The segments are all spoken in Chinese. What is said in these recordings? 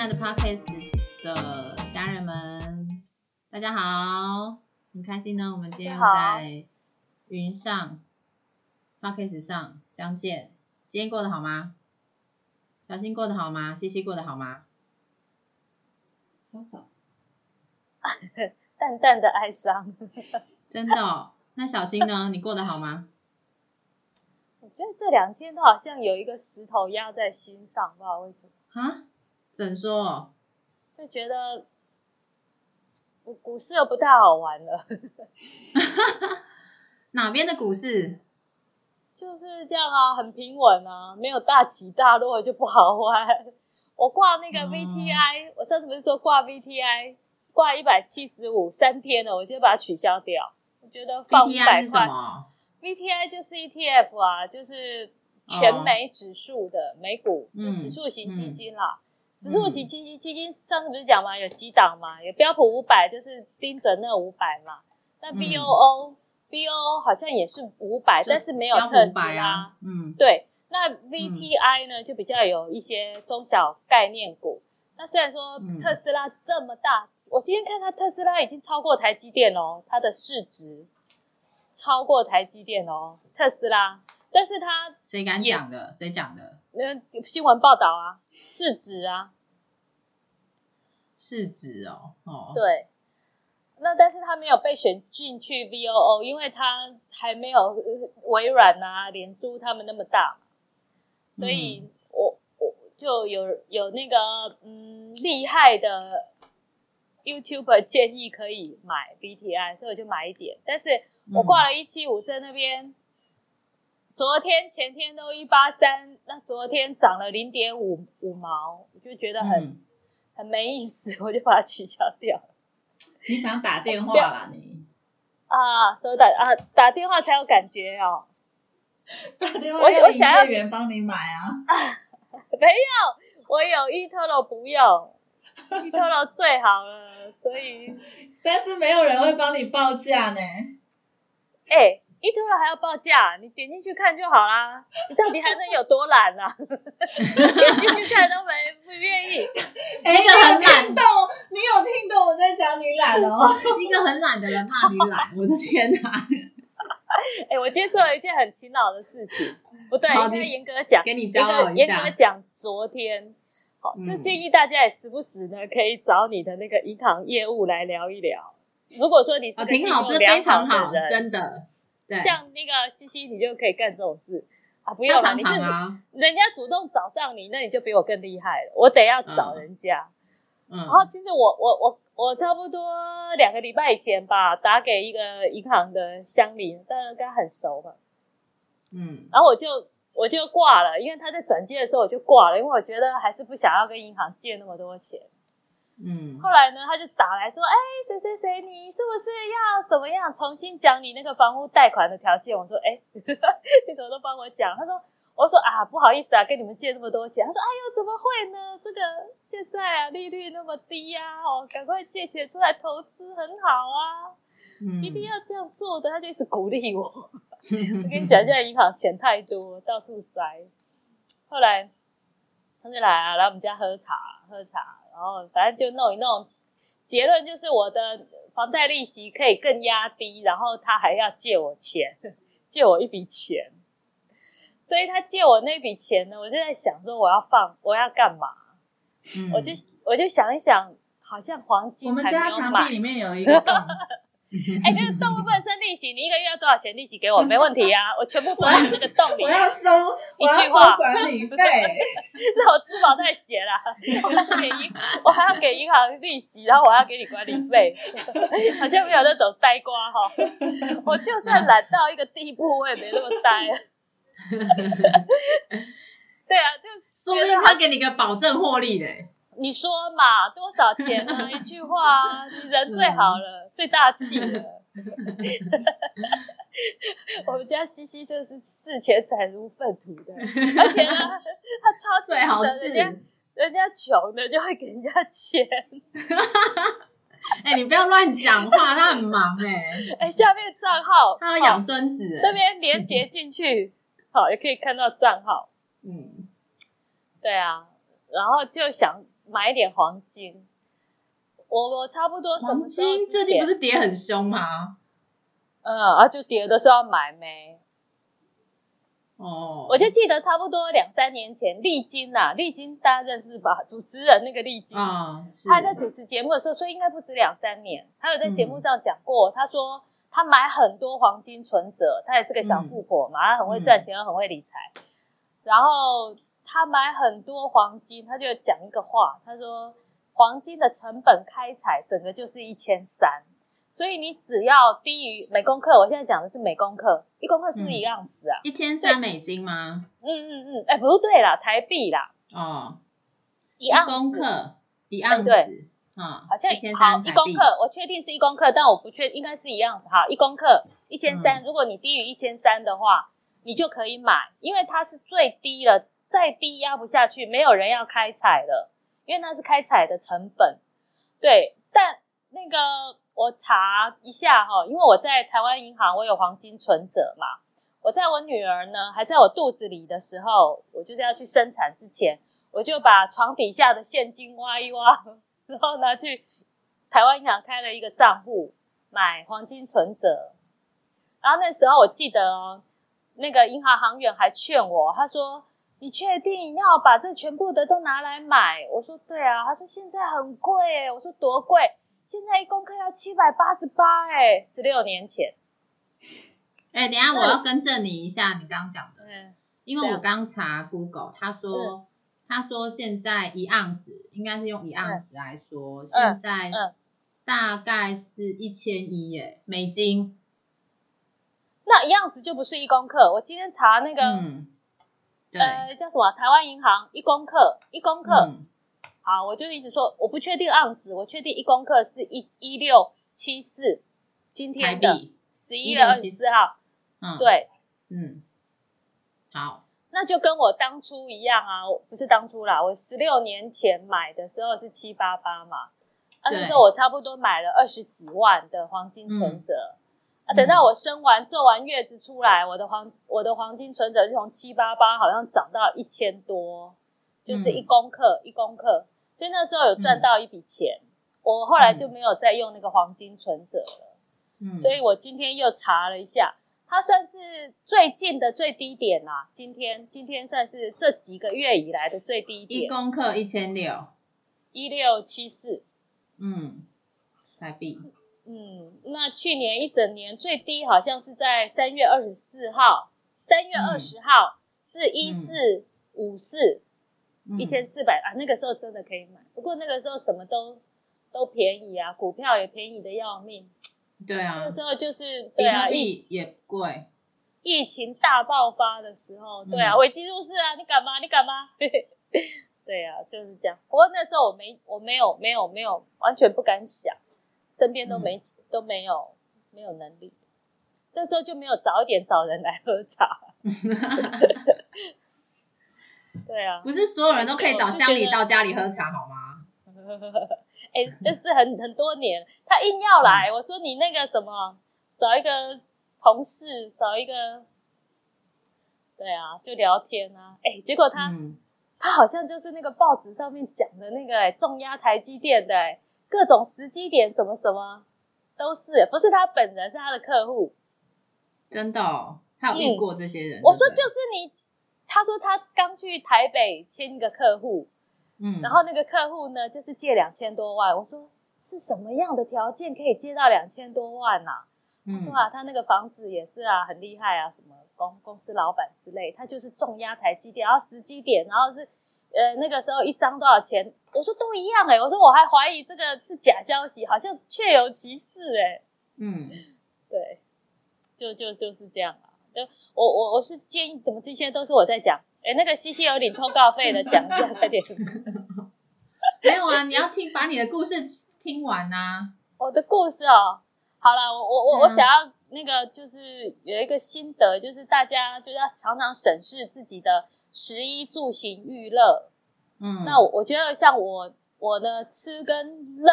爱的 Podcast 的家人们，大家好，很开心呢，我们今天又在云上 Podcast 上相见。今天过得好吗？小新过得好吗？西西过得好吗？稍稍，淡淡的哀伤。真的哦？那小新呢？你过得好吗？我觉得这两天都好像有一个石头压在心上，不知道为什么。啊？怎说？就觉得股股市又不太好玩了。哪边的股市？就是这样啊，很平稳啊，没有大起大落就不好玩。我挂那个 VTI，、我上次不是说挂 VTI，挂一百七十五三天了，我就把它取消掉。我觉得放五 BTI 百块？VTI 就是 ETF 啊，就是全美指数的美股、嗯指数型基金啦。指数型基金基金上次不是讲嘛，有几档嘛，有标普五百，就是盯准那五百嘛。那嗯 BOO、BOO 好像也是五百，但是没有特斯500拉。啊。嗯对，那 VTI 呢、就比较有一些中小概念股。那虽然说嗯特斯拉这么大，我今天看它特斯拉已经超过台积电哦，它的市值超过台积电哦，特斯拉。但是他谁敢讲的？谁讲的？那新闻报道啊，市值啊，市值哦，哦，对。那但是他没有被选进去 VOO，因为他还没有呃微软啊、脸书他们那么大，所以嗯我我就有有那个嗯厉害的 YouTuber 建议可以买 BTI，所以我就买一点。但是我挂了一七五在那边，昨天前天都一八三，那昨天涨了零点五五毛，我就觉得很、嗯很没意思，我就把它取消掉了。你想打电话啦？你啊，所以打啊打电话才有感觉哦。打电我我想要员帮你买啊。没有，我有 eToro 不用，eToro 最好了，所以但是没有人会帮你报价呢。哎、eToro 还要报价，你点进去看就好啦。你到底还能有多懒啊？点进去看都没不愿意。哎，一个很懒，懂？你有听懂我在讲你懒哦？一个很懒的人骂你懒，我的天哪！哎、我今天做了一件很勤劳的事情，不对，好应该你严格讲，给你严骄傲格严一下格讲，昨天。好，就嗯建议大家也时不时呢，可以找你的那个银行业务来聊一聊。如果说你是哦，个信挺好，这用良非常好，的，真的。对，像那个西西，你就可以干这种事啊！不用了，你是人家主动找上你，那你就比我更厉害了。我得要找人家。嗯然后其实我我我我差不多两个礼拜以前吧，打给一个银行的乡邻，但是跟他很熟嘛，嗯然后我就我就挂了，因为他在转接的时候我就挂了，因为我觉得还是不想要跟银行借那么多钱。嗯后来呢，他就打来说：“哎，谁谁谁，你是不是要怎么样重新讲你那个房屋贷款的条件？”我说：“哎，你怎么都帮我讲？”他说：“我说啊，不好意思啊，跟你们借这么多钱。”他说：“哎呦，怎么会呢？这个现在啊，利率那么低呀、哦，赶快借钱出来投资很好啊，嗯，一定要这样做的。”他就一直鼓励我。我跟你讲，现在银行钱太多，到处塞。后来他就来啊，来我们家喝茶，喝茶，然后反正就弄一弄。结论就是我的房贷利息可以更压低，然后他还要借我钱，借我一笔钱。所以他借我那笔钱呢，我就在想说我要放，我要干嘛？嗯我就我就想一想，好像黄金还没们家墙壁。里面有一个洞，哎，那个动物不能生利息？你一个月要多少钱利息给我？没问题啊，我全部放在那个洞里我。要收，一我要收句话管理费。那我资保太闲了，我还要给银，我还要给银行利息，然后我还要给你管理费，好像没有那种呆瓜哈。我就算懒到一个地步，我也没那么呆。对啊，就说不定他给你个保证获利嘞。你说嘛，多少钱呢？一句话啊，你人最好了，最大气了。我们家西西就是视钱财如粪土的，而且呢，他超最好的，人家是，人家穷的就会给人家钱。哎，你不要乱讲话，他很忙哎，哎，下面账号他要养好孙子这哎。边连接进去，好也可以看到账号。嗯对啊，然后就想买一点黄金。我我差不多什么黄时候金最近不是跌很凶吗？嗯，啊，就跌的时候要买没？哦，我就记得差不多两三年前，丽晶呐，丽晶大家认识吧？主持人那个丽晶，啊，是他在主持节目的时候，所以应该不止两三年。他有在节嗯目上讲过，他说他买很多黄金存折，他也是个小富婆嘛，他很会赚钱，又很会理财。然后他买很多黄金，他就讲一个话，他说黄金的成本开采整个就是一千三，所以你只要低于每公克，我现在讲的是每公克，一公克是不是一盎司啊？一千三美金吗？嗯嗯嗯，哎，不对啦，台币啦，哦，一盎司公克一盎对司，啊，好像一千好三一公克，我确定是一公克，但我不确，应该是一样的。好，一公克一千嗯三，如果你低于一千三的话，你就可以买，因为它是最低了，再低压不下去，没有人要开采了，因为那是开采的成本。对，但那个我查一下哈，因为我在台湾银行，我有黄金存折嘛。我在我女儿呢还在我肚子里的时候，我就是要去生产之前，我就把床底下的现金挖一挖，然后拿去台湾银行开了一个账户，买黄金存折。然后那时候我记得哦，那个银行行员还劝我，他说：“你确定要把这全部的都拿来买？”我说：“对啊。”他说：“现在很贵诶。”我说：“多贵？现在一公克要七百八十八诶，十六年前。哎，等一下我要更正你一下，你刚刚讲的，嗯，因为我刚查 Google，他说他说现在一盎司应该是用一盎司来说，现在嗯大概是一千一耶美金，那一盎司就不是一公克。我今天查那个、呃叫什么？台湾银行一公克，一公克。嗯。好，我就一直说我不确定盎司，我确定一公克是一一六七四，今天的，十一月二十四号，嗯，，对，嗯，好，那就跟我当初一样啊，我不是当初啦，我十六年前买的时候是七八八嘛，那时候我差不多买了二十几万的黄金存折，等到我生完坐完月子出来，我的黄我的黄金存折就从七八八好像涨到一千多，就是一嗯公克、一公克，所以那时候有赚到一笔钱，我后来就没有再用那个黄金存折了。嗯，所以我今天又查了一下，它算是最近的最低点啦、今天今天算是这几个月以来的最低点一，公克一千六，一六七四。嗯，台币，嗯，那去年一整年最低好像是在三月二十四号，三月嗯二十号是一四五四，嗯一千四百啊，那个时候真的可以买。不过那个时候什么都都便宜啊，股票也便宜的要命。对啊那，时候就是对啊，疫也贵，疫情大爆发的时候，对啊，嗯危机入市啊，你敢吗？你敢吗？对啊，就是这样。不过那时候我没，我没有，没有，没有，完全不敢想，身边都没、都没有没有能力。那时候就没有早一点找人来喝茶。对啊，不是所有人都可以找乡里到家里喝茶好吗？哎、这是很很多年，他硬要来，我说你那个什么，找一个同事，找一个，对啊，就聊天啊，哎、结果他、嗯，他好像就是那个报纸上面讲的那个、哎重压台积电的、哎各种时机点什么什么都是，不是他本人，是他的客户。真的哦，他有遇过这些人。我说就是你，他说他刚去台北签一个客户，嗯，然后那个客户呢，就是借两千多万。我说是什么样的条件可以借到两千多万呐、嗯他说啊，他那个房子也是啊，很厉害啊，什么公公司老板之类，他就是重压台积电，然后时机点，然后是呃那个时候一张多少钱？我说都一样哎、我说我还怀疑这个是假消息，好像确有其事哎、嗯，对，就就就是这样啊。就我我我是建议，怎么这些都是我在讲？哎，那个西西有领通告费的，讲一下 快点。没有啊，你要听把你的故事听完呐。我的故事哦，好了，我我我我嗯想要那个就是有一个心得，就是大家就要常常审视自己的食衣住行娱乐。嗯，那我我觉得像我我呢吃跟乐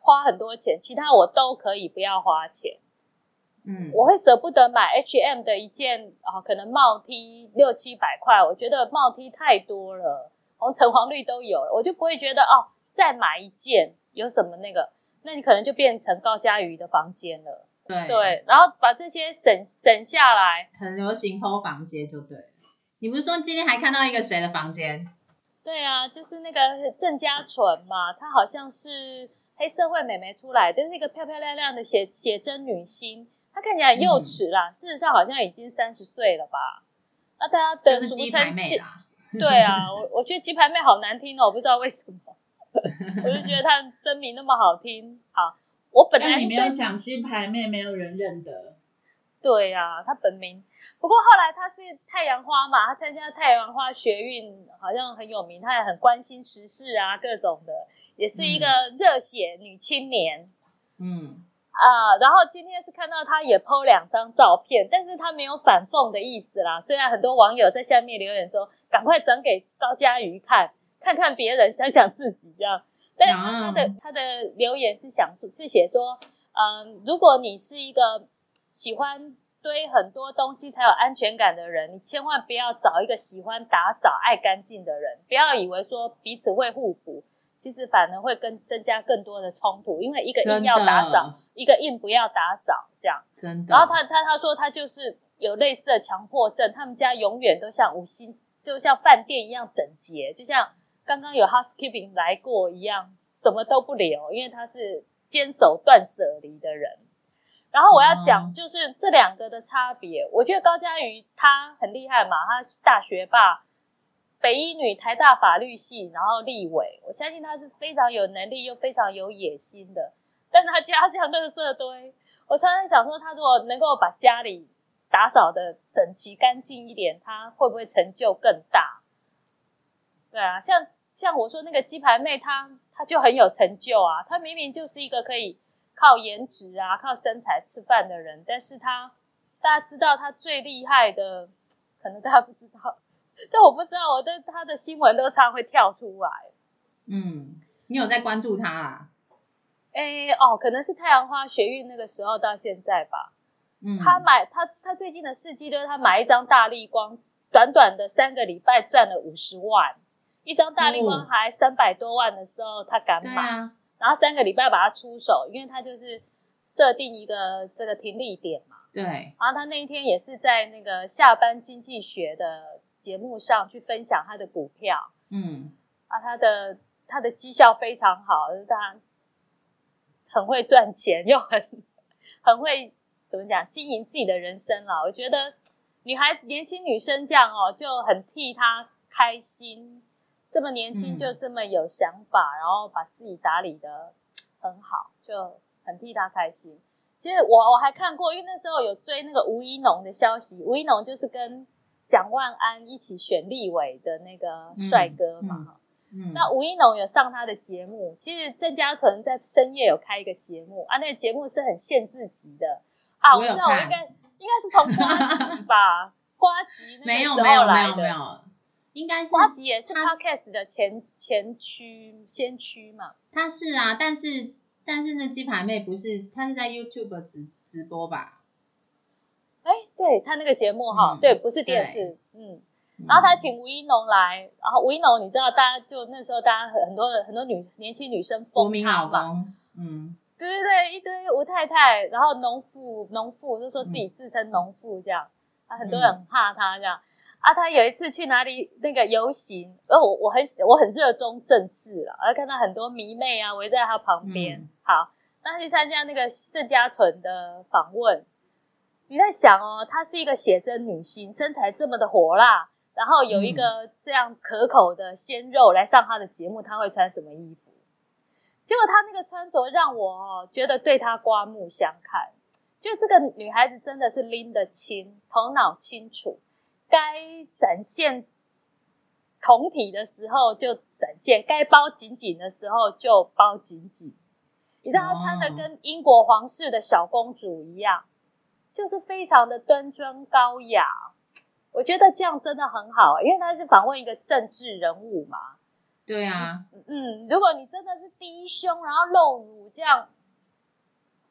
花很多钱，其他我都可以不要花钱。嗯，我会舍不得买 H&M 的一件啊，可能帽 T 六七百块，我觉得帽 T 太多了，红橙黄绿都有了，我就不会觉得哦，再买一件有什么那个，那你可能就变成高佳瑜的房间了。对对，然后把这些省省下来，很流行偷房间就对了。你不是说今天还看到一个谁的房间？对啊，就是那个郑家纯嘛，她好像是黑社会美眉出来，就是一个漂漂亮亮的写写真女星，她看起来很幼稚啦，事实上好像已经三十岁了吧？那大家的就是俗鸡排称妹啦。对啊，我我觉得鸡排妹好难听哦，我不知道为什么，我就觉得她真名那么好听。好，我本来但你没有对讲鸡排妹，没有人认得。对呀、她本名。不过后来她是太阳花嘛，她参加太阳花学运好像很有名，她也很关心时事啊，各种的，也是一个热血女青年。嗯，啊，然后今天是看到她也 PO 两张照片，但是她没有反讽的意思啦。虽然很多网友在下面留言说，赶快转给高佳瑜看，看看别人，想想自己这样。但是他的他的留言是想是写说，嗯，如果你是一个喜欢堆很多东西才有安全感的人，你千万不要找一个喜欢打扫、爱干净的人，不要以为说彼此会互补，其实反而会更增加更多的冲突，因为一个硬真要打扫，，一个硬不要打扫这样。真的。然后他他他说他就是有类似的强迫症，他们家永远都像五星，就像饭店一样整洁，就像刚刚有 housekeeping 来过一样，什么都不留，因为他是坚守断舍离的人。然后我要讲哦就是这两个的差别，我觉得高佳瑜他很厉害嘛，他是大学霸，北一女、台大法律系，然后立委，我相信他是非常有能力又非常有野心的。但是他家像垃圾堆，我常常想说，他如果能够把家里打扫的整齐干净一点，他会不会成就更大？对啊，像像我说那个鸡排妹，她她就很有成就啊，她明明就是一个可以靠颜值啊、靠身材吃饭的人，但是他大家知道他最厉害的，可能大家不知道，但我不知道，我对他的新闻都常会跳出来。嗯，你有在关注他啦？哎哦，可能是太阳花学运那个时候到现在吧。嗯，他买他他最近的事迹就是他买一张大力光，短短的三个礼拜赚了五十万，一张大力光哦还三百多万的时候他敢买，然后三个礼拜把它出手，因为他就是设定一个这个停利点嘛。对，然后他那一天也是在那个下班经济学的节目上去分享他的股票嗯，啊，他的他的绩效非常好，就是他很会赚钱，又很很会怎么讲经营自己的人生啦。我觉得女孩子年轻女生这样哦，就很替她开心。这么年轻嗯就这么有想法，然后把自己打理的很好，就很替他开心。其实我我还看过，因为那时候有追那个吴一农的消息，吴一农就是跟蒋万安一起选立委的那个帅哥嘛。嗯嗯，那吴一农有上他的节目，其实郑嘉纯在深夜有开一个节目啊，那个节目是很限制级的啊，我知道，我看应该应该是从瓜吉吧，瓜吉那个没有没有没有没有，应该是瓜吉也是 podcast 的前前驱先驱嘛，他是啊，但是但是那鸡排妹不是，她是在 YouTube 直直播吧？哎，对他那个节目哈，嗯对，不是电视，嗯，嗯。然后他请吴一农来，然后吴一农你知道，大家就那时候大家很很多的很多女年轻女生国民封他嘛，老公，嗯。对对对，一堆吴太太，然后农妇，农妇就说自己自称农妇这样，啊，很多人很怕他这样。啊，他有一次去哪里那个游行，而我我很喜我很热衷政治了啊，而看到很多迷妹啊围在他旁边。嗯好，那他去参加那个郑家纯的访问，你在想哦，她是一个写真女星，身材这么的火辣，然后有一个这样可口的鲜肉来上她的节目，她会穿什么衣服？结果她那个穿着让我哦觉得对她刮目相看，就这个女孩子真的是拎得清，头脑清楚，该展现酮体的时候就展现，该包紧紧的时候就包紧紧。你知道她穿的哦跟英国皇室的小公主一样，就是非常的端庄高雅。我觉得这样真的很好，因为她是访问一个政治人物嘛。对啊，嗯，如果你真的是低胸然后露乳这样，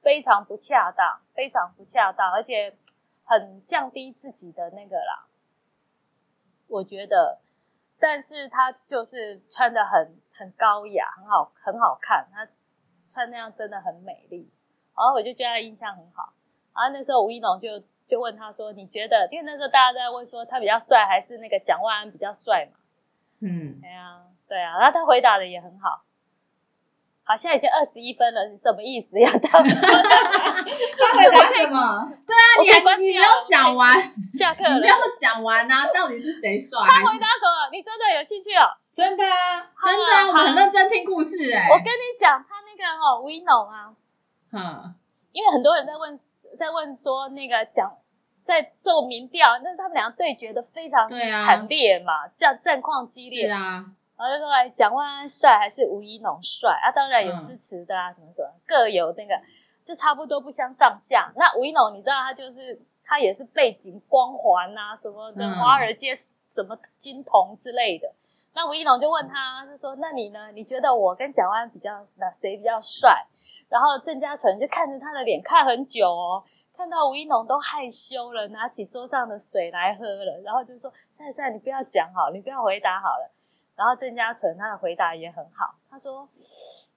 非常不恰当，非常不恰当，而且很降低自己的那个啦。我觉得，但是他就是穿的很很高雅，很好很好看，他穿那样真的很美丽，然后我就对他印象很好。然后那时候吴一农就就问他说：“你觉得？因为那时候大家在问说他比较帅还是那个蒋万安比较帅嘛？”嗯，对啊，对啊，然后他回答的也很好。好，现在已经二十一分了，你什么意思？要 到他回答什么？对啊，你还关你没有讲完，下课了你没。有讲完啊，到底是谁帅？他回答什么？你真的有兴趣哦？真的啊，真的啊，我们很认真听故事哎。我跟你讲，他那个哦，吴一农啊，嗯因为很多人在问，在问说那个讲在做民调，那是他们两个对决的非常惨烈嘛，这样战况激烈是。啊，然后就说来蒋万安帅还是吴一农帅啊？当然有嗯支持的啊，什么什么各有那个，就差不多不相上下。那吴一农你知道他就是他也是背景光环啊什么的，嗯华尔街什么金童之类的。那吴一农就问他，就说那你呢？你觉得我跟蒋万安比较，那谁比较帅？然后郑嘉纯就看着他的脸看很久哦，看到吴一农都害羞了，拿起桌上的水来喝了，然后就说：“赛赛，你不要讲好，你不要回答好了。”然后郑嘉纯他的回答也很好，他说：“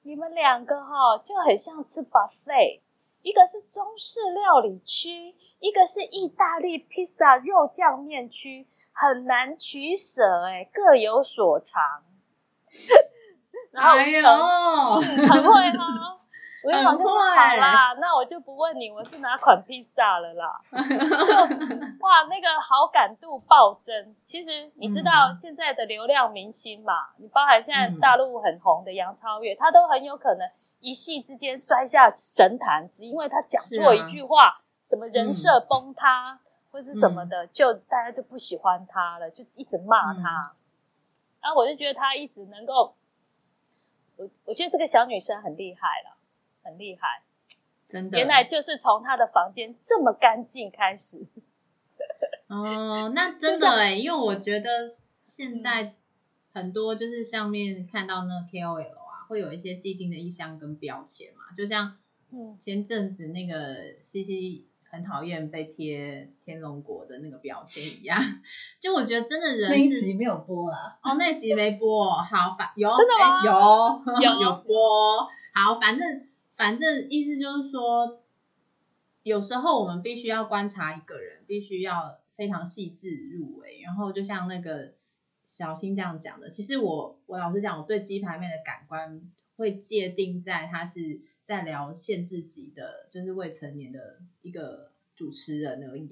你们两个哈、就很像吃 buffet，一个是中式料理区，一个是意大利披萨肉酱面区，很难取舍哎，各有所长。”然后吴哎呦，很会哈。我就说好啦，那我就不问你我是哪款披萨了啦。就 哇，那个好感度暴增。其实你知道嗯现在的流量明星嘛，你包含现在嗯大陆很红的杨超越，他都很有可能一夕之间摔下神坛，只因为他讲错一句话，什么人设崩塌、或是什么的，就大家就不喜欢他了，就一直骂他。然后我就觉得他一直能够，我我觉得这个小女生很厉害了，很厉害。真的，原来就是从他的房间这么干净开始。哦，那真的哎，因为我觉得现在很多就是上面看到那个 KOL 啊，会有一些既定的意向跟标签嘛，就像嗯，前阵子那个西西很讨厌被贴天龙国的那个标签一样，就我觉得真的那一人是集没有播啦。哦，那集没播哦，好，反有真的有 有有播哦，好，反正反正意思就是说，有时候我们必须要观察一个人，必须要非常细致入微，然后就像那个小新这样讲的，其实我我老实讲，我对鸡排妹的感官会界定在他是在聊限制级的，就是未成年的一个主持人而已。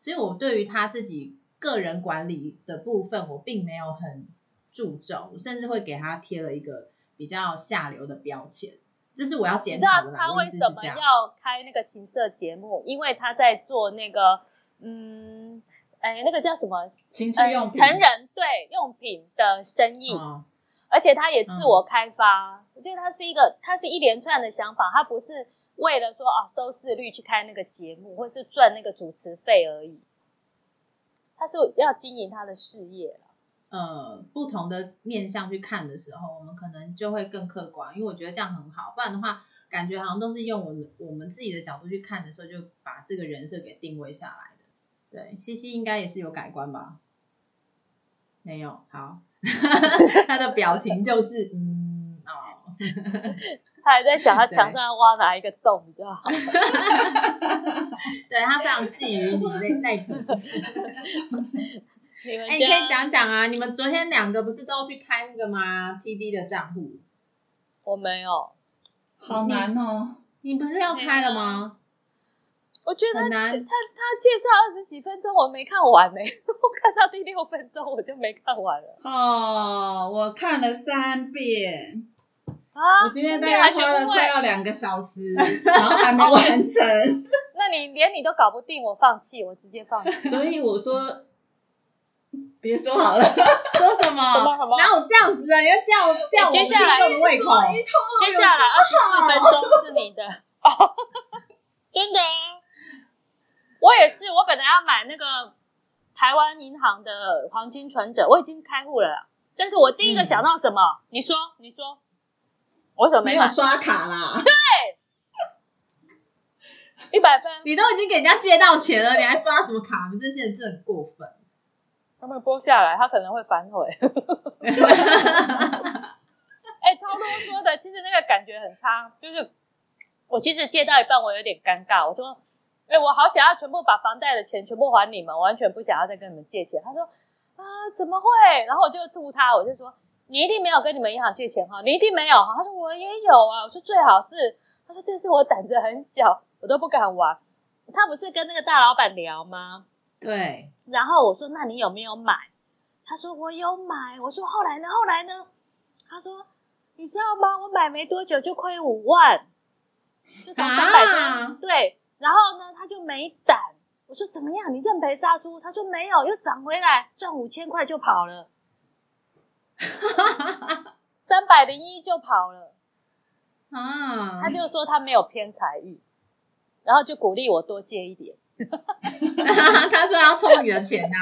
所以我对于他自己个人管理的部分，我并没有很注重，我甚至会给他贴了一个比较下流的标签。这是我要你知道检讨的啦。她我意思是为什么要开那个情色节目？因为他在做那个，嗯，哎，那个叫什么？呃情趣用品，成人对用品的生意，哦而且他也自我开发。嗯我觉得他是一个，他是一连串的想法，他不是为了说啊收视率去开那个节目，或是赚那个主持费而已。他是要经营他的事业了。呃不同的面向去看的时候，我们可能就会更客观，因为我觉得这样很好。不然的话，感觉好像都是用我们我们自己的角度去看的时候，就把这个人设给定位下来的。对，西西应该也是有改观吧？没有，好，他的表情就是嗯哦，他还在想，她对墙上要挖哪一个洞比较好。对他非常觊觎你那那股。你们哎、你可以讲讲啊，你们昨天两个不是都去开那个吗？TD 的账户，我没有，好难哦。你不是要开了吗？我觉得难他他介绍二十几分钟，我没看完呢、我看到第六分钟我就没看完了哦，我看了三遍，啊！我今天大概花了快要两个小时，然后还没完成，那你连你都搞不定，我放弃，我直接放弃。所以我说，别说好了，说什么？哪有这样子的？你要吊吊我们听接下来众的胃口。接下来二十四分钟是你的哦，真的啊！我也是，我本来要买那个台湾银行的黄金存折，我已经开户了，但是我第一个想到什么？你说，你说，我怎么没？没有刷卡啦。对，一百分，你都已经给人家借到钱了，你还刷什么卡？你们这些人真的很过分。他们播下来，他可能会反悔。哎、超啰嗦的，其实那个感觉很差。就是我其实借到一半，我有点尴尬。我说：“哎、我好想要全部把房贷的钱全部还你们，我完全不想要再跟你们借钱。”他说：“啊，怎么会？”然后我就吐他，我就说：“你一定没有跟你们银行借钱哈，你一定没有哈。”他说：“我也有啊。”我说：“最好是。”他说：“但是我胆子很小，我都不敢玩。”他不是跟那个大老板聊吗？对，然后我说：“那你有没有买？”他说：“我有买。”我说：“后来呢？后来呢？”他说：“你知道吗？我买没多久就亏五万，就从三百啊多对。然后呢，他就没胆。我说：“怎么样？你认赔杀出？”他说：“没有，又涨回来，赚五千块就跑了，三百零一就跑了。”啊，他就说他没有偏财运，然后就鼓励我多借一点。他说要抽你的钱啊，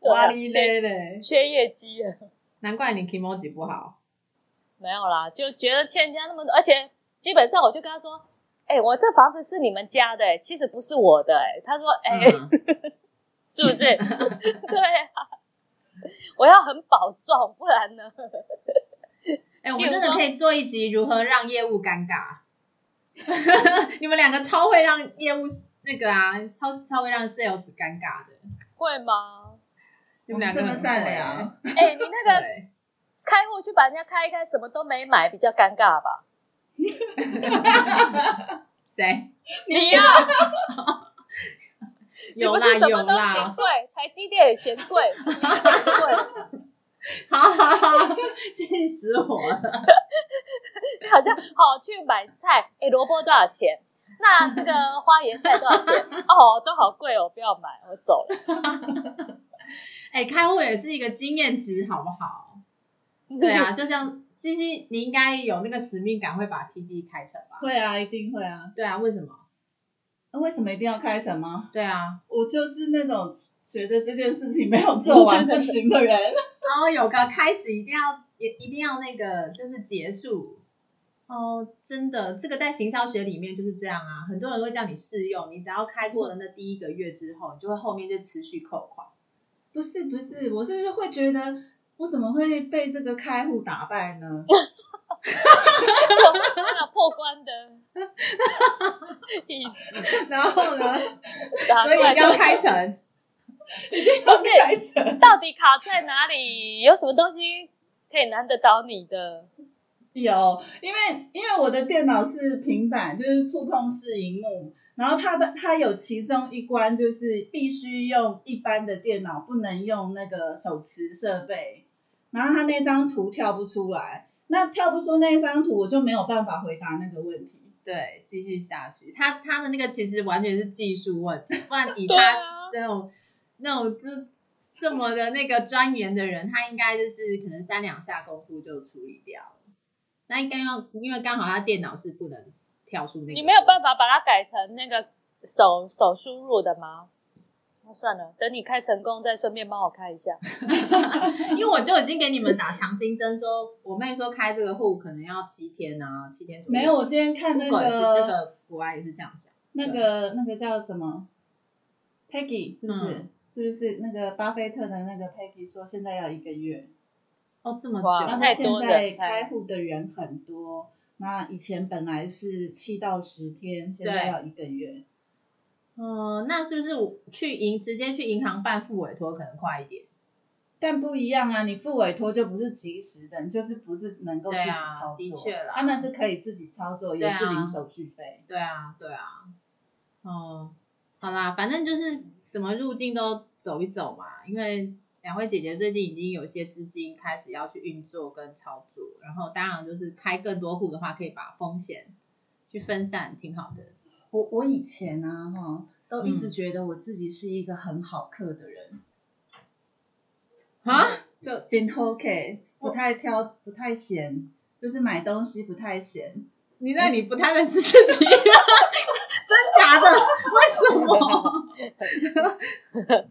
哇哩嘞嘞，缺业绩啊。难怪你 emoji 不好。没有啦，就觉得欠人家那么多，而且基本上我就跟他说：“哎、我这房子是你们家的、哎，其实不是我的、哎。”他说：“哎、嗯 是不是？对啊，我要很保重，不然呢？哎、我们真的可以做一集如何让业务尴尬。你们两个超会让业务那个啊，超超会让 sales 尴尬的。会吗？你们两个这么很会善良，哎、你那个对，开户去把人家开一开，什么都没买，比较尴尬吧？谁？你呀、你有不是啦有什么都嫌啦，贵，台积电也嫌贵，嫌贵。好好好，气死我了。好像好去买菜，哎，萝卜多少钱？那这个花椰菜多少钱？哦，都好贵哦，不要买，我走了。哎、开户也是一个经验值，好不好？对啊，就像西西，你应该有那个使命感，会把 TD 开成吧？会啊，一定会啊。对啊，为什么？那为什么一定要开成吗？对啊，我就是那种觉得这件事情没有做完不行的人。然后有个开始，一定要也一定要那个就是结束。哦，真的，这个在行销学里面就是这样啊。很多人会叫你试用，你只要开过了那第一个月之后，你就会后面就持续扣款。不是不是，我是会觉得我怎么会被这个开户打败呢？那 破关的意思，然后呢，所以一定要开成。不是开成到底卡在哪里？有什么东西可以难得倒你的？有，因为因为我的电脑是平板，就是触控式荧幕，然后它的它有其中一关就是必须用一般的电脑，不能用那个手持设备，然后它那张图跳不出来，那跳不出那张图，我就没有办法回答那个问题。对，继续下去。他他的那个其实完全是技术问题，不然以他啊这种、那种这这么的那个钻研的人，他应该就是可能三两下功夫就处理掉了。那应该要，因为刚好他电脑是不能跳出那个，你没有办法把它改成那个手手输入的吗？那算了，等你开成功再顺便帮我开一下。因为我就已经给你们打强心针说我妹说开这个户可能要七天啊，七天左右。没有，我今天看那 Google 也是个那个国外也是这样讲。那个那个叫什么，Peggy 是不是？嗯是不是那个巴菲特的那个 Peggy 说现在要一个月？哦，这么哇久然后现太多在开户的人很多，那以前本来是七到十天，现在要一个月。嗯，那是不是我去银直接去银行办副委托可能快一点？但不一样啊，你付委托就不是及时的，你就是不是能够自己对啊操作，的确啦他、那是可以自己操作，也是零手续费。对啊，对啊，哦，好啦，反正就是什么路径都走一走嘛，因为两位姐姐最近已经有些资金开始要去运作跟操作，然后当然就是开更多户的话，可以把风险去分散，挺好的。我我以前啊哈，都一直嗯觉得我自己是一个很好客的人，啊，就真 OK，不太挑，不太闲，就是买东西不太闲。你那你不太认识自己，真假的？为什么？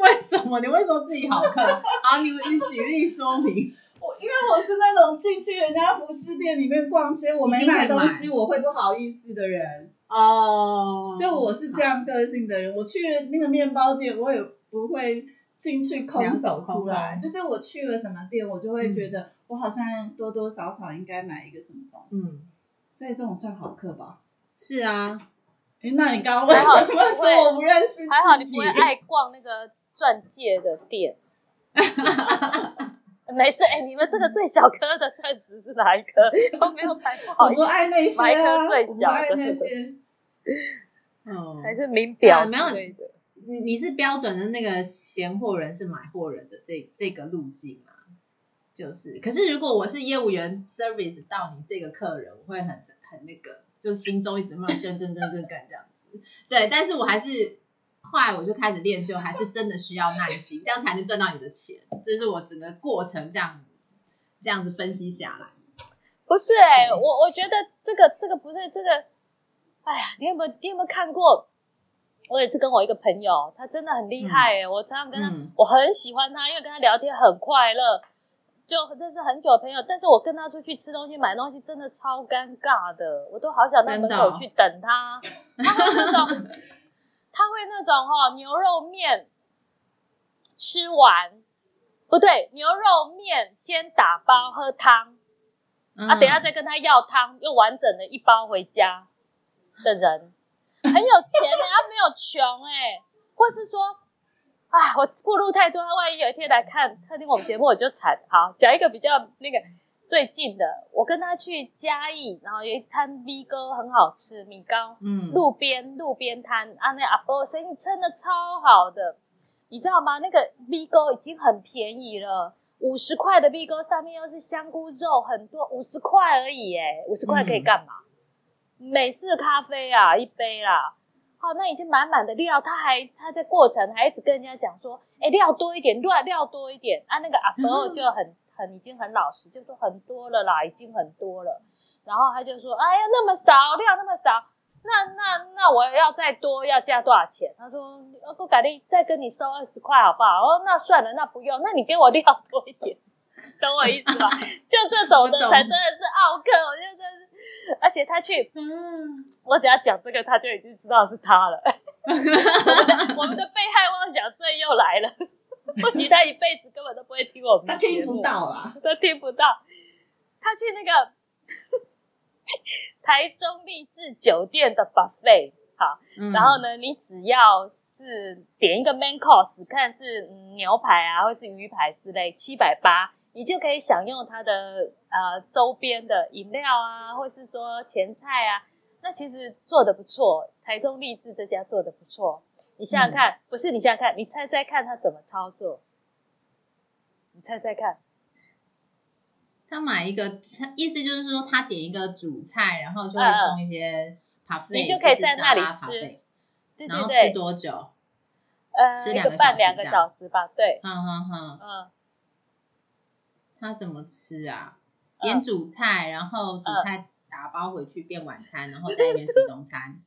为什么你会说自己好客？啊，你你举例说明。我因为我是那种进去人家服饰店里面逛街，我没买东西我会不好意思的人。哦，就我是这样个性的人，我去那个面包店，我也不会进去空手出来。就是我去了什么店，我就会觉得我好像多多少少应该买一个什么东西。嗯，所以这种算好客吧？是啊，诶那你刚刚为什么 说我不认识？还好你不会爱逛那个钻戒的店。没事，哎、你们这个最小颗的钻石是哪一颗？我没有买，不好我不意思，爱那些买一颗啊，最小的那些。嗯，还是名表啊没有的。你你是标准的那个闲货人是买货人的这这个路径啊，就是。可是如果我是业务员 service 到你这个客人，我会很很那个，就心中一直慢噔噔噔噔噔这样子。对，但是我还是后来我就开始练就，还是真的需要耐心，这样才能赚到你的钱。这是我整个过程这样这样子分析下来。不是哎、对我我觉得这个这个不是这个，哎呀，你有没有你有没有看过？我也是跟我一个朋友，他真的很厉害哎、我常常跟他，嗯我很喜欢他，因为跟他聊天很快乐，就认识很久的朋友。但是我跟他出去吃东西、买东西，真的超尴尬的，我都好想在门口去等他。他会那种，他会那种哈、牛肉面吃完，不对，牛肉面先打包喝汤。嗯啊，等一下再跟他要汤，又完整的一包回家的人，很有钱呢、他没有穷哎、或是说，啊，我步路太多，他万一有一天来看看听我们节目，我就惨。好，讲一个比较那个最近的，我跟他去嘉义，然后有一摊 V 哥很好吃，米糕，嗯路边路边摊啊，那阿伯生意真的超好的，你知道吗？那个 V 哥已经很便宜了，五十块的 V 哥上面又是香菇肉很多，五十块而已，哎，五十块可以干嘛？美式咖啡啊，一杯啦。好，那已经满满的料，他还他在过程还一直跟人家讲说，哎，料多一点，料料多一点啊。那个阿伯就很很已经很老实，就说很多了啦，已经很多了。然后他就说，哎呀，那么少料那么少，那那那我要再多要加多少钱？他说，我改天再跟你收二十块好不好？哦，那算了，那不用，那你给我料多一点，懂我意思吧？就这种的才真的是奥克，我觉得真的是，而且他去，嗯，我只要讲这个，他就已经知道是他了。我们的我们的被害妄想症又来了，或许他一辈子根本都不会听我们的他听不到啦。他听不到。他去那个 台中励志酒店的 buffet，好，嗯然后？呢，你只要是点一个 main course，看是、嗯牛排啊，或是鱼排之类，七百八，你就可以享用它的呃周边的饮料啊，或是说前菜啊。那其实做的不错，台中励志这家做的不错。你想想看，不是你想想看，你猜猜看他怎么操作？你猜猜看，他买一个，他意思就是说，他点一个主菜，然后就会嗯嗯。送一些 parfait，你就可以在那里吃然后吃多久？呃，一吃两个个半两个小时吧，对，哼哼哼，嗯，他怎么吃啊？嗯。点主菜，然后主嗯。菜打包回去变晚餐，然后在那边吃中餐，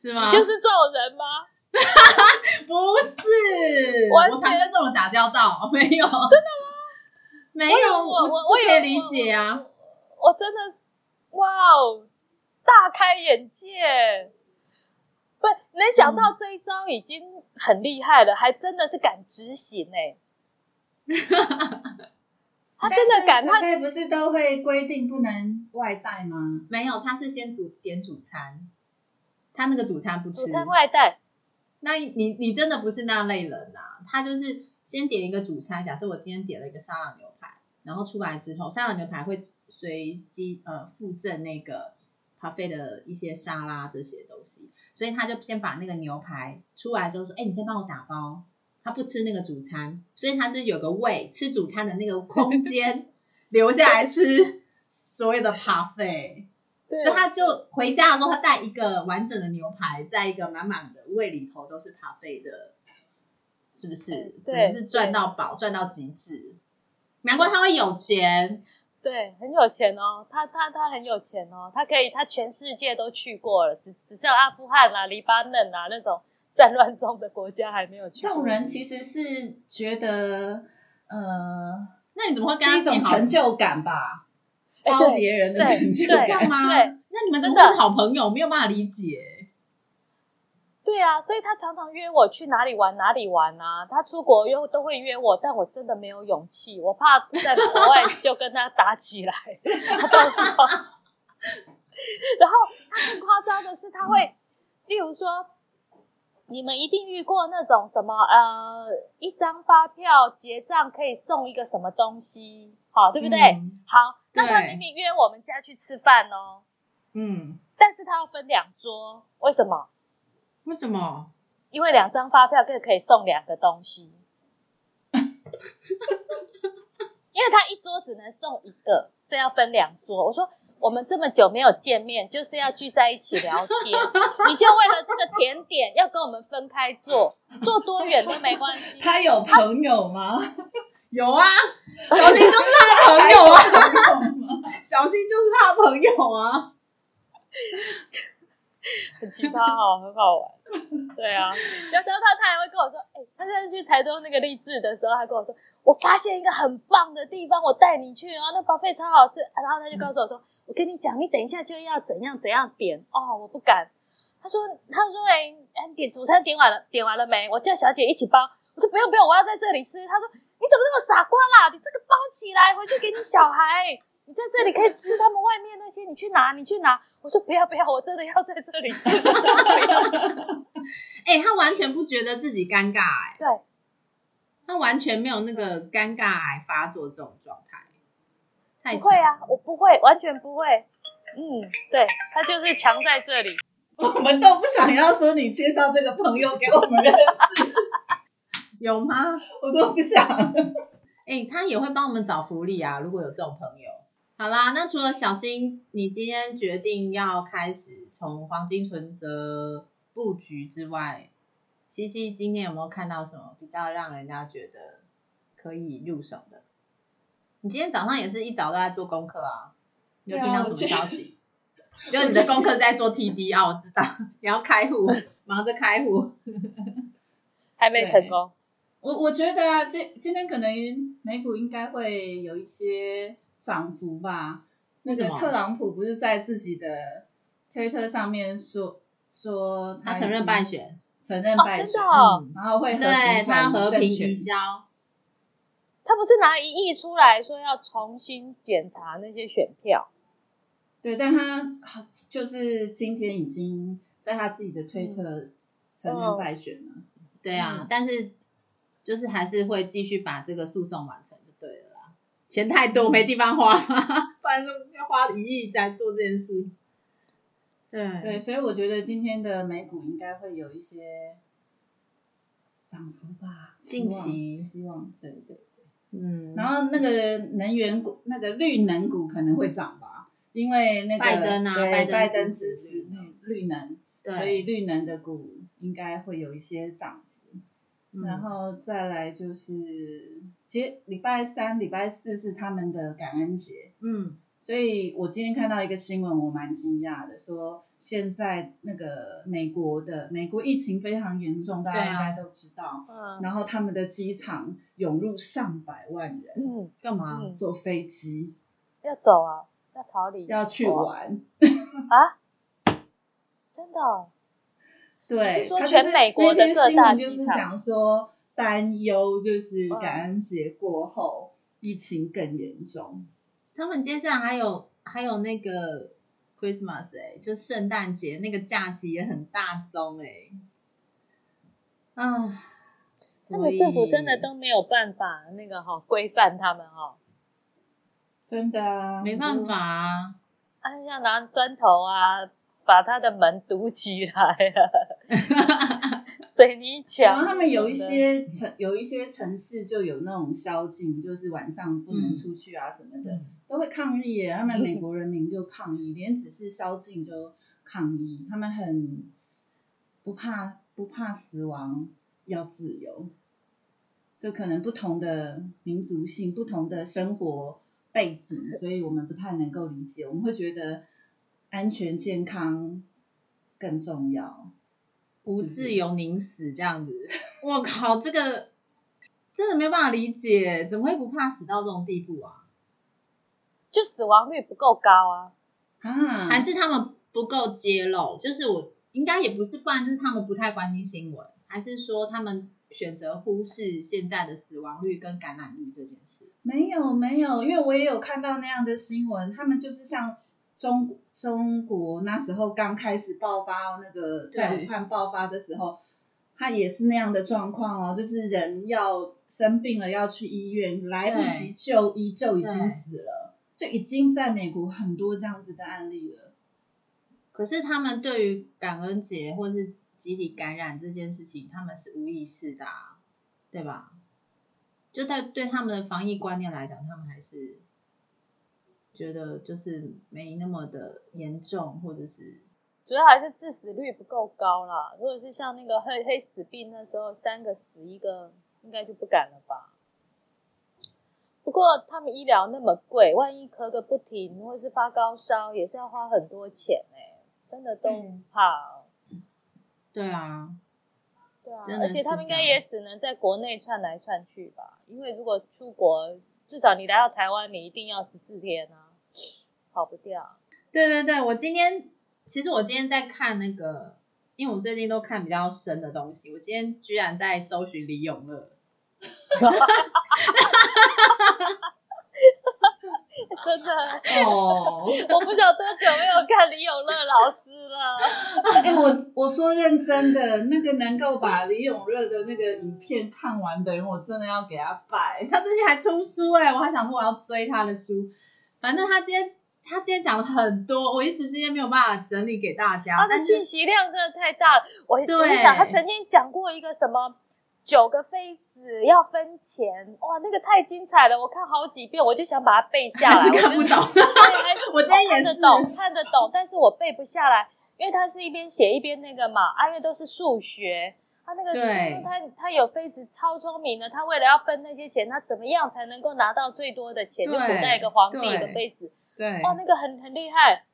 是吗？就是这种人吗？不是，我常跟这种人打交道，没有，真的吗？没有，我我也可以理解啊。我我真的哇哦，大开眼界！不，能想到这一招已经很厉害了，还真的是敢执行哎、他真的敢，他不是都会规定不能外带吗？没有，他是先主点主餐，他那个主餐不吃。主餐外带，那你你真的不是那类人啊？他就是先点一个主餐，假设我今天点了一个沙朗牛排，然后出来之后，沙朗牛排会随机呃附赠那个 buffet 的一些沙拉这些东西，所以他就先把那个牛排出来之后说：“哎、你先帮我打包。”他不吃那个主餐，所以他是有个胃吃主餐的那个空间 留下来吃所谓的 buffet。对所以他就回家的时候，他带一个完整的牛排，在一个满满的胃里头都是咖啡的，是不是？嗯对是赚到宝，赚到极致。难怪他会有钱，对，很有钱哦，他他他很有钱哦，他可以，他全世界都去过了，只只剩阿富汗啊、黎巴嫩啊那种 战乱中的国家还没有去过。这种人其实是觉得，呃，那你怎么会跟他是一种成就感吧，包别人的对成就对这样感。吗？对那你们真的是好朋友？没有办法理解。对啊，所以他常常约我去哪里玩哪里玩啊，他出国约都会约我，但我真的没有勇气，我怕在国外就跟他打起来。他到时候，然后他更夸张的是，他会，例如说，你们一定遇过那种什么呃，一张发票结账可以送一个什么东西，好，对不对？嗯好，那他明明约我们家去吃饭哦，嗯，但是他要分两桌，为什么？为什么？因为两张发票就可以送两个东西，因为他一桌只能送一个，所以要分两桌。我说我们这么久没有见面，就是要聚在一起聊天，你就为了这个甜点要跟我们分开坐，坐多远都没关系。他有朋友吗？有啊，小新就是他的朋友啊？小新就是他的朋友啊。很奇葩哦，很好玩。对啊，然后他他还会跟我说，哎、他现在去台东那个励志的时候，他跟我说，我发现一个很棒的地方，我带你去，然后那 buffet 超好吃。然后他就告诉我说，我跟你讲，你等一下就要怎样怎样点哦，我不敢。他说，他说，哎、哎，你点主餐点完了，点完了没？我叫小姐一起包。我说不用不用，我要在这里吃。他说，你怎么那么傻瓜啦？你这个包起来回去给你小孩。你在这里可以吃他们外面那些，你去拿，你去拿。我说不要不要，我真的要在这里吃。哎、他完全不觉得自己尴尬、哎，对，他完全没有那个尴尬癌发作这种状态，太不会啊我不会，完全不会。嗯，对他就是强在这里。我们都不想要说你介绍这个朋友给我们认识，有吗？我说不想。哎、他也会帮我们找福利啊，如果有这种朋友。好啦，那除了小新，你今天决定要开始从黄金存折布局之外，西西今天有没有看到什么比较让人家觉得可以入手的？你今天早上也是一早都在做功课啊？你有听到什么消 息？就你的功课在做 TD 啊，我知道，你要开户，忙着开户。还没成功。我我觉得啊，今今天可能美股应该会有一些涨幅吧。那个特朗普不是在自己的推特上面说说他承认败选，承认哦败选，然后会和他和平转移交。他不是拿一亿出来说要重新检查那些选票，对，但他好就是今天已经在他自己的推特承认败选了。对啊，嗯但是就是还是会继续把这个诉讼完成就对了啦。钱太多没地方花，不然就要花一亿在做这件事。对对，所以我觉得今天的美股应该会有一些涨幅吧，近期希望对对。嗯，然后那个能源股，那个绿能股可能会涨吧，因为那个拜登啊对拜登支持绿绿能，所以绿能的股应该会有一些涨幅。嗯然后再来就是，其实礼拜三、礼拜四是他们的感恩节，嗯所以我今天看到一个新闻，我蛮惊讶的，说现在那个美国的美国疫情非常严重，大家应该都知道。嗯然后他们的机场涌入上百万人，嗯，干嘛？嗯坐飞机要走啊，要逃离，要去玩。啊？真的哦、对，是说他就是全美国的新闻就是讲说担忧，就是嗯感恩节过后、疫情更严重。他们接下来还有还有那个 Christmas 哎、就圣诞节那个假期也很大宗哎、啊，他们政府真的都没有办法那个哈、规范他们哈、真的啊，没办法啊。啊，像拿砖头啊，把他的门堵起来啊，水泥墙。然后他们有一些城，有一些城市就有那种宵禁，就是晚上不能出去啊什么的，嗯都会抗议耶。他们美国人民就抗议，连只是宵禁就抗议，他们很不怕不怕死亡，要自由。就可能不同的民族性、不同的生活背景，所以我们不太能够理解。我们会觉得安全健康更重要。无自由宁死这样子，我靠，这个 真的没有办法理解，怎么会不怕死到这种地步啊？就死亡率不够高啊。啊，还是他们不够揭露？就是我应该也不是，不然就是他们不太关心新闻，还是说他们选择忽视现在的死亡率跟感染率这件事？没有没有，因为我也有看到那样的新闻，他们就是像中中国那时候刚开始爆发那个在武汉爆发的时候，他也是那样的状况哦，就是人要生病了要去医院，来不及就医就已经死了，就已经在美国很多这样子的案例了。可是他们对于感恩节或是集体感染这件事情，他们是无意识的、啊，对吧？就在对他们的防疫观念来讲，他们还是觉得就是没那么的严重，或者是主要还是致死率不够高啦。如果是像那个黑黑死病那时候，三个死一个，应该就不敢了吧？不过他们医疗那么贵，万一咳个不停，或是发高烧，也是要花很多钱哎、真的都嗯怕。对啊，对啊，而且他们应该也只能在国内窜来窜去吧，因为如果出国，至少你来到台湾，你一定要十四天啊，跑不掉。对对对，我今天其实我今天在看那个，因为我最近都看比较深的东西，我今天居然在搜寻李永乐。真的，哦，我不晓多久没有看李永乐老师了。哎、我我说认真的，那个能够把李永乐的那个影片看完的人，我真的要给他拜。他最近还出书哎、我还想说我要追他的书。反正他今天他今天讲了很多，我一时之间没有办法整理给大家。他的信息量真的太大了。我我对一想，他曾经讲过一个什么九个妃子要分钱，哇，那个太精彩了，我看好几遍，我就想把它背下来。还是看不懂。我今天也是看得懂，看得懂，但是我背不下来，因为他是一边写一边那个嘛，啊，因为都是数学。他那个，对他他有妃子超聪明的，他为了要分那些钱，他怎么样才能够拿到最多的钱？就古代一个皇帝对一个妃子，对哦，那个很很厉害。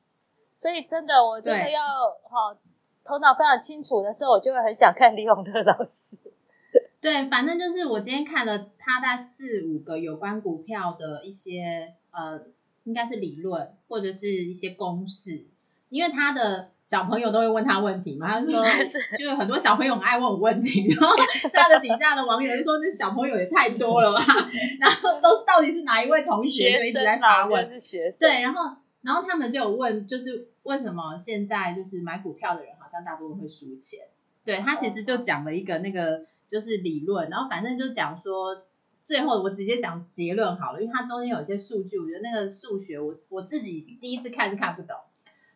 所以真的，我真的对要哈、头脑非常清楚的时候，我就会很想看李永乐老师。对，反正就是我今天看了他在四五个有关股票的一些呃，应该是理论或者是一些公式，因为他的小朋友都会问他问题嘛，他就说就有很多小朋友很爱问我问题，然后他的底下的网友就说那小朋友也太多了吧，然后都是到底是哪一位同学就一直在发问，学生，对，然后然后他们就有问，就是为什么现在就是买股票的人好像大部分会输钱？对他其实就讲了一个那个就是理论，然后反正就讲说，最后我直接讲结论好了，因为它中间有一些数据，我觉得那个数学我我自己第一次看是看不懂。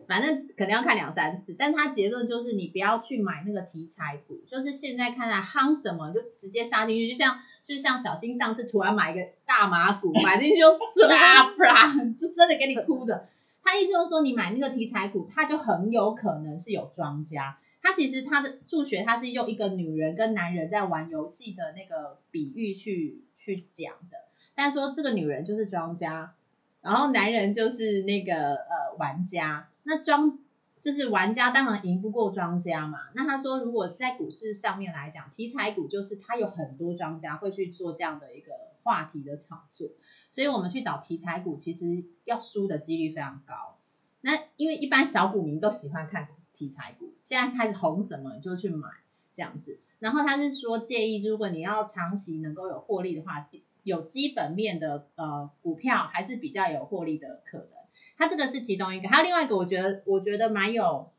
反正可能要看两三次，但他结论就是你不要去买那个题材股，就是现在看来夯什么就直接杀进去，就像就像小新上次突然买一个大麻股，买进去就唰 啪，就真的给你哭的。他意思就是说，你买那个题材股，它就很有可能是有庄家。他其实他的数学，他是用一个女人跟男人在玩游戏的那个比喻去去讲的。但说这个女人就是庄家，然后男人就是那个呃玩家。那庄就是玩家，当然赢不过庄家嘛。那他说，如果在股市上面来讲，题材股就是它有很多庄家会去做这样的一个话题的炒作，所以我们去找题材股，其实要输的几率非常高。那因为一般小股民都喜欢看题材股，现在开始红什么就去买这样子。然后他是说建议，如果你要长期能够有获利的话，有基本面的呃股票还是比较有获利的可能。它这个是其中一个，还有另外一个，我觉得我觉得蛮有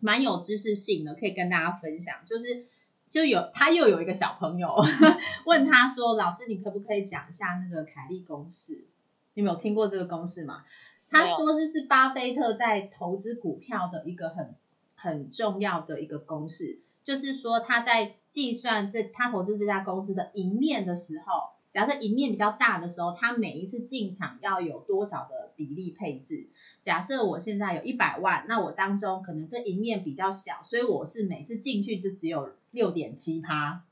蛮有知识性的，可以跟大家分享。就是就有他又有一个小朋友 问他说：“老师，你可不可以讲一下那个凯利公式？你有没有听过这个公式吗？”他说这是巴菲特在投资股票的一个很很重要的一个公式，就是说他在计算这他投资这家公司的赢面的时候。假设赢面比较大的时候，它每一次进场要有多少的比例配置？假设我现在有一百万，那我当中可能这赢面比较小，所以我是每次进去就只有六点七趴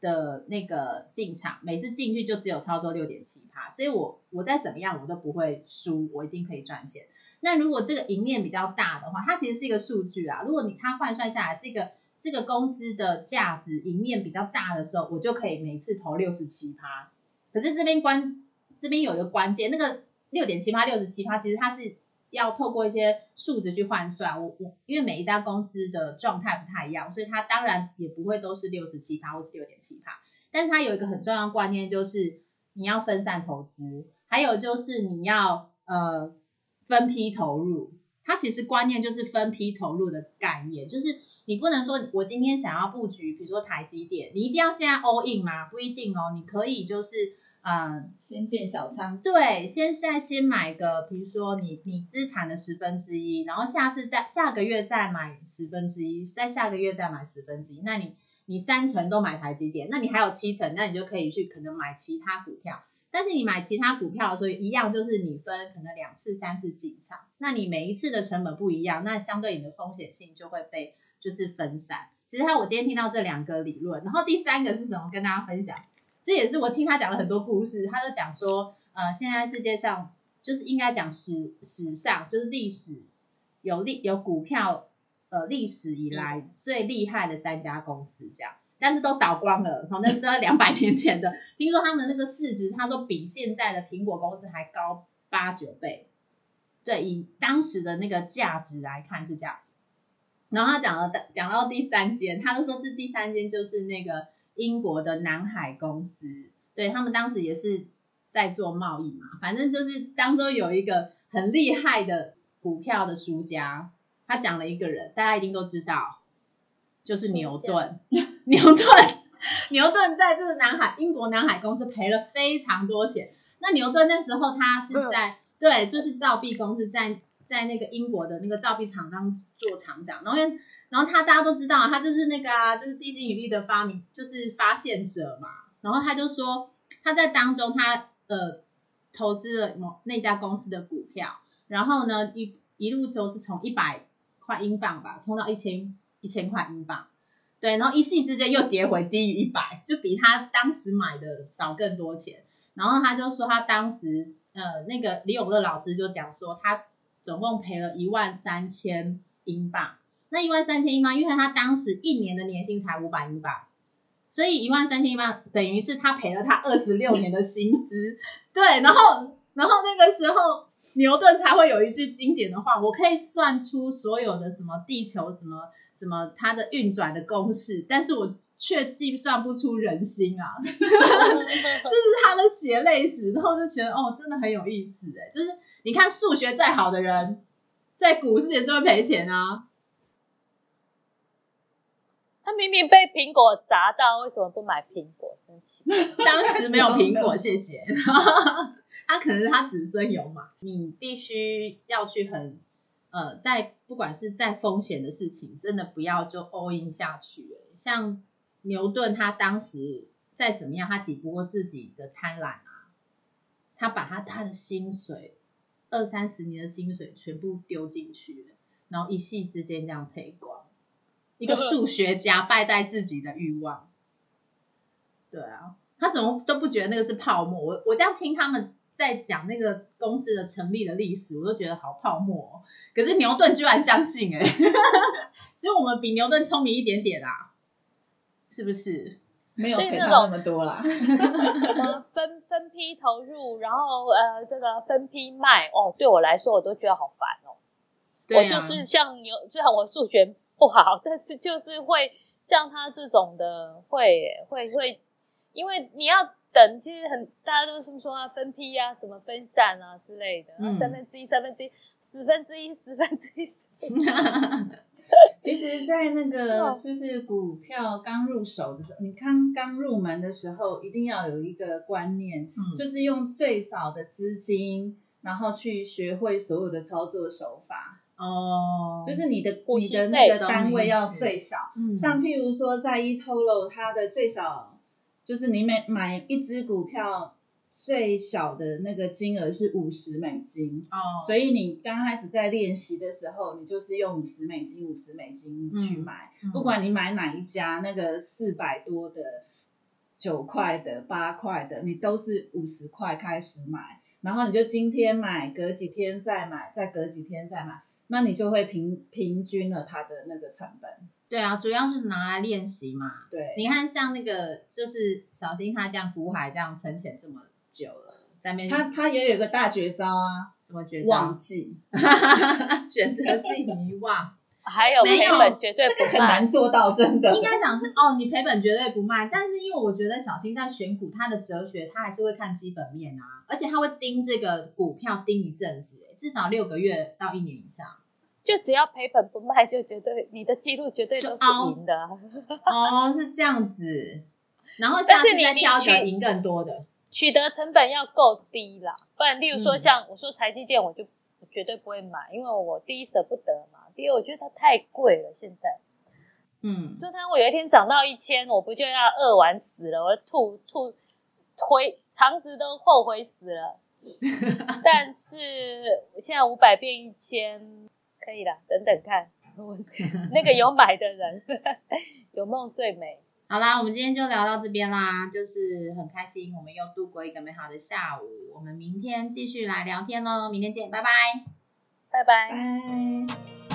的那个进场，每次进去就只有操作六点七趴，所以我我再怎么样我都不会输，我一定可以赚钱。那如果这个赢面比较大的话，它其实是一个数据啊。如果你它换算下来，这个这个公司的价值赢面比较大的时候，我就可以每次投六十七趴。可是这边关这边有一个关键，那个六点七趴、六十七趴，其实它是要透过一些数值去换算。我我因为每一家公司的状态不太一样，所以它当然也不会都是六十七趴或是六点七趴。但是它有一个很重要的观念，就是你要分散投资，还有就是你要呃分批投入。它其实观念就是分批投入的概念，就是你不能说我今天想要布局，比如说台积电，你一定要现在 all in 吗？不一定哦，你可以就是嗯。先建小仓，对，先现在先买个，比如说你你资产的十分之一，然后下次再下个月再买十分之一，再下个月再买十分之一，那你你三成都买台积电，那你还有七成，那你就可以去可能买其他股票。但是你买其他股票的时候，一样就是你分可能两次、三次进场，那你每一次的成本不一样，那相对你的风险性就会被就是分散。其实他我今天听到这两个理论，然后第三个是什么？跟大家分享，这也是我听他讲了很多故事。他就讲说，呃，现在世界上就是应该讲史史上就是历史有历有股票呃历史以来最厉害的三家公司这样。但是都倒光了，从那是在两百年前的。听说他们那个市值，他说比现在的苹果公司还高八九倍。对，以当时的那个价值来看是这样。然后他讲了，讲到第三间，他就说这第三间就是那个英国的南海公司。对他们当时也是在做贸易嘛，反正就是当中有一个很厉害的股票的输家，他讲了一个人，大家一定都知道。就是牛顿，牛顿，牛顿在这个南海英国南海公司赔了非常多钱。那牛顿那时候他是在对，就是造币公司在在那个英国的那个造币厂当做厂长。然后，然后他大家都知道，他就是那个啊，就是地心引力的发明，就是发现者嘛。然后他就说他在当中他呃投资了某那家公司的股票，然后呢一一路就是从一百块英镑吧，冲到一千。一千块英镑，对，然后一夕之间又跌回低于一百，就比他当时买的少更多钱。然后他就说，他当时呃，那个李永乐老师就讲说，他总共赔了一万三千英镑。那一万三千英镑，因为他当时一年的年薪才五百英镑，所以一万三千英镑等于是他赔了他二十六年的薪资。对，然后然后那个时候牛顿才会有一句经典的话：我可以算出所有的什么地球什么。什么它的运转的公式，但是我却计算不出人心啊！这是他的血泪史，然后就觉得哦，真的很有意思哎。就是你看数学再好的人，在股市也是会赔钱啊。他明明被苹果砸到，为什么不买苹果？真奇当时没有苹果，谢谢。他可能是他子孙有嘛，你必须要去很。呃，在不管是在风险的事情，真的不要就 all in 下去。像牛顿，他当时再怎么样，他抵不过自己的贪婪啊，他把他他的薪水二三十年的薪水全部丢进去，然后一夕之间这样赔光。一个数学家败在自己的欲望，对啊，他怎么都不觉得那个是泡沫。我我这样听他们在讲那个公司的成立的历史，我都觉得好泡沫。可是牛顿居然相信哎，所以我们比牛顿聪明一点点啊，是不是？没有给他那么多啦。什么分分批投入，然后呃，这个分批卖哦，对我来说我都觉得好烦哦。我就是像有，虽然我数学不好，但是就是会像他这种的，会会会，因为你要。等其实很，大家都是说啊，分批啊，什么分散啊之类的，三分之一、三分之一、十分之一、十分之一。其实，在那个就是股票刚入手的时候，你刚刚入门的时候，一定要有一个观念，就是用最少的资金，然后去学会所有的操作手法。哦，就是你的你的那个单位要最少，像譬如说在 eToro，它的最少。就是你每买一只股票，最小的那个金额是五十美金哦，所以你刚开始在练习的时候，你就是用五十美金、五十美金去买，不管你买哪一家，那个四百多的、九块的、八块的，你都是五十块开始买，然后你就今天买，隔几天再买，再隔几天再买，那你就会平平均了它的那个成本。对啊，主要是拿来练习嘛。对，你看像那个，就是小新他这样股海这样存钱这么久了，在面他他也有个大绝招啊，什么绝招忘得？记，选择性遗忘，还有没有赔本绝对这个很不卖难，做到，真的。应该讲是哦，你赔本绝对不卖。但是因为我觉得小新在选股，他的哲学他还是会看基本面啊，而且他会盯这个股票盯一阵子，至少六个月到一年以上。就只要赔本不卖，就绝对你的记录绝对都是赢的啊。哦，是这样子。然后下次你再挑一个你赢更多的。取得成本要够低啦，不然，例如说嗯像我说台积电，我就绝对不会买，因为我第一舍不得嘛，第二我觉得它太贵了，现在嗯，就它我有一天涨到一千，我不就要饿完死了，我吐吐回肠子都后悔死了。但是我现在五百变一千，可以啦，等等看，我 那个有买的人 有梦最美。好啦，我们今天就聊到这边啦，就是很开心，我们又度过一个美好的下午。我们明天继续来聊天喽，明天见，拜拜。拜拜。拜。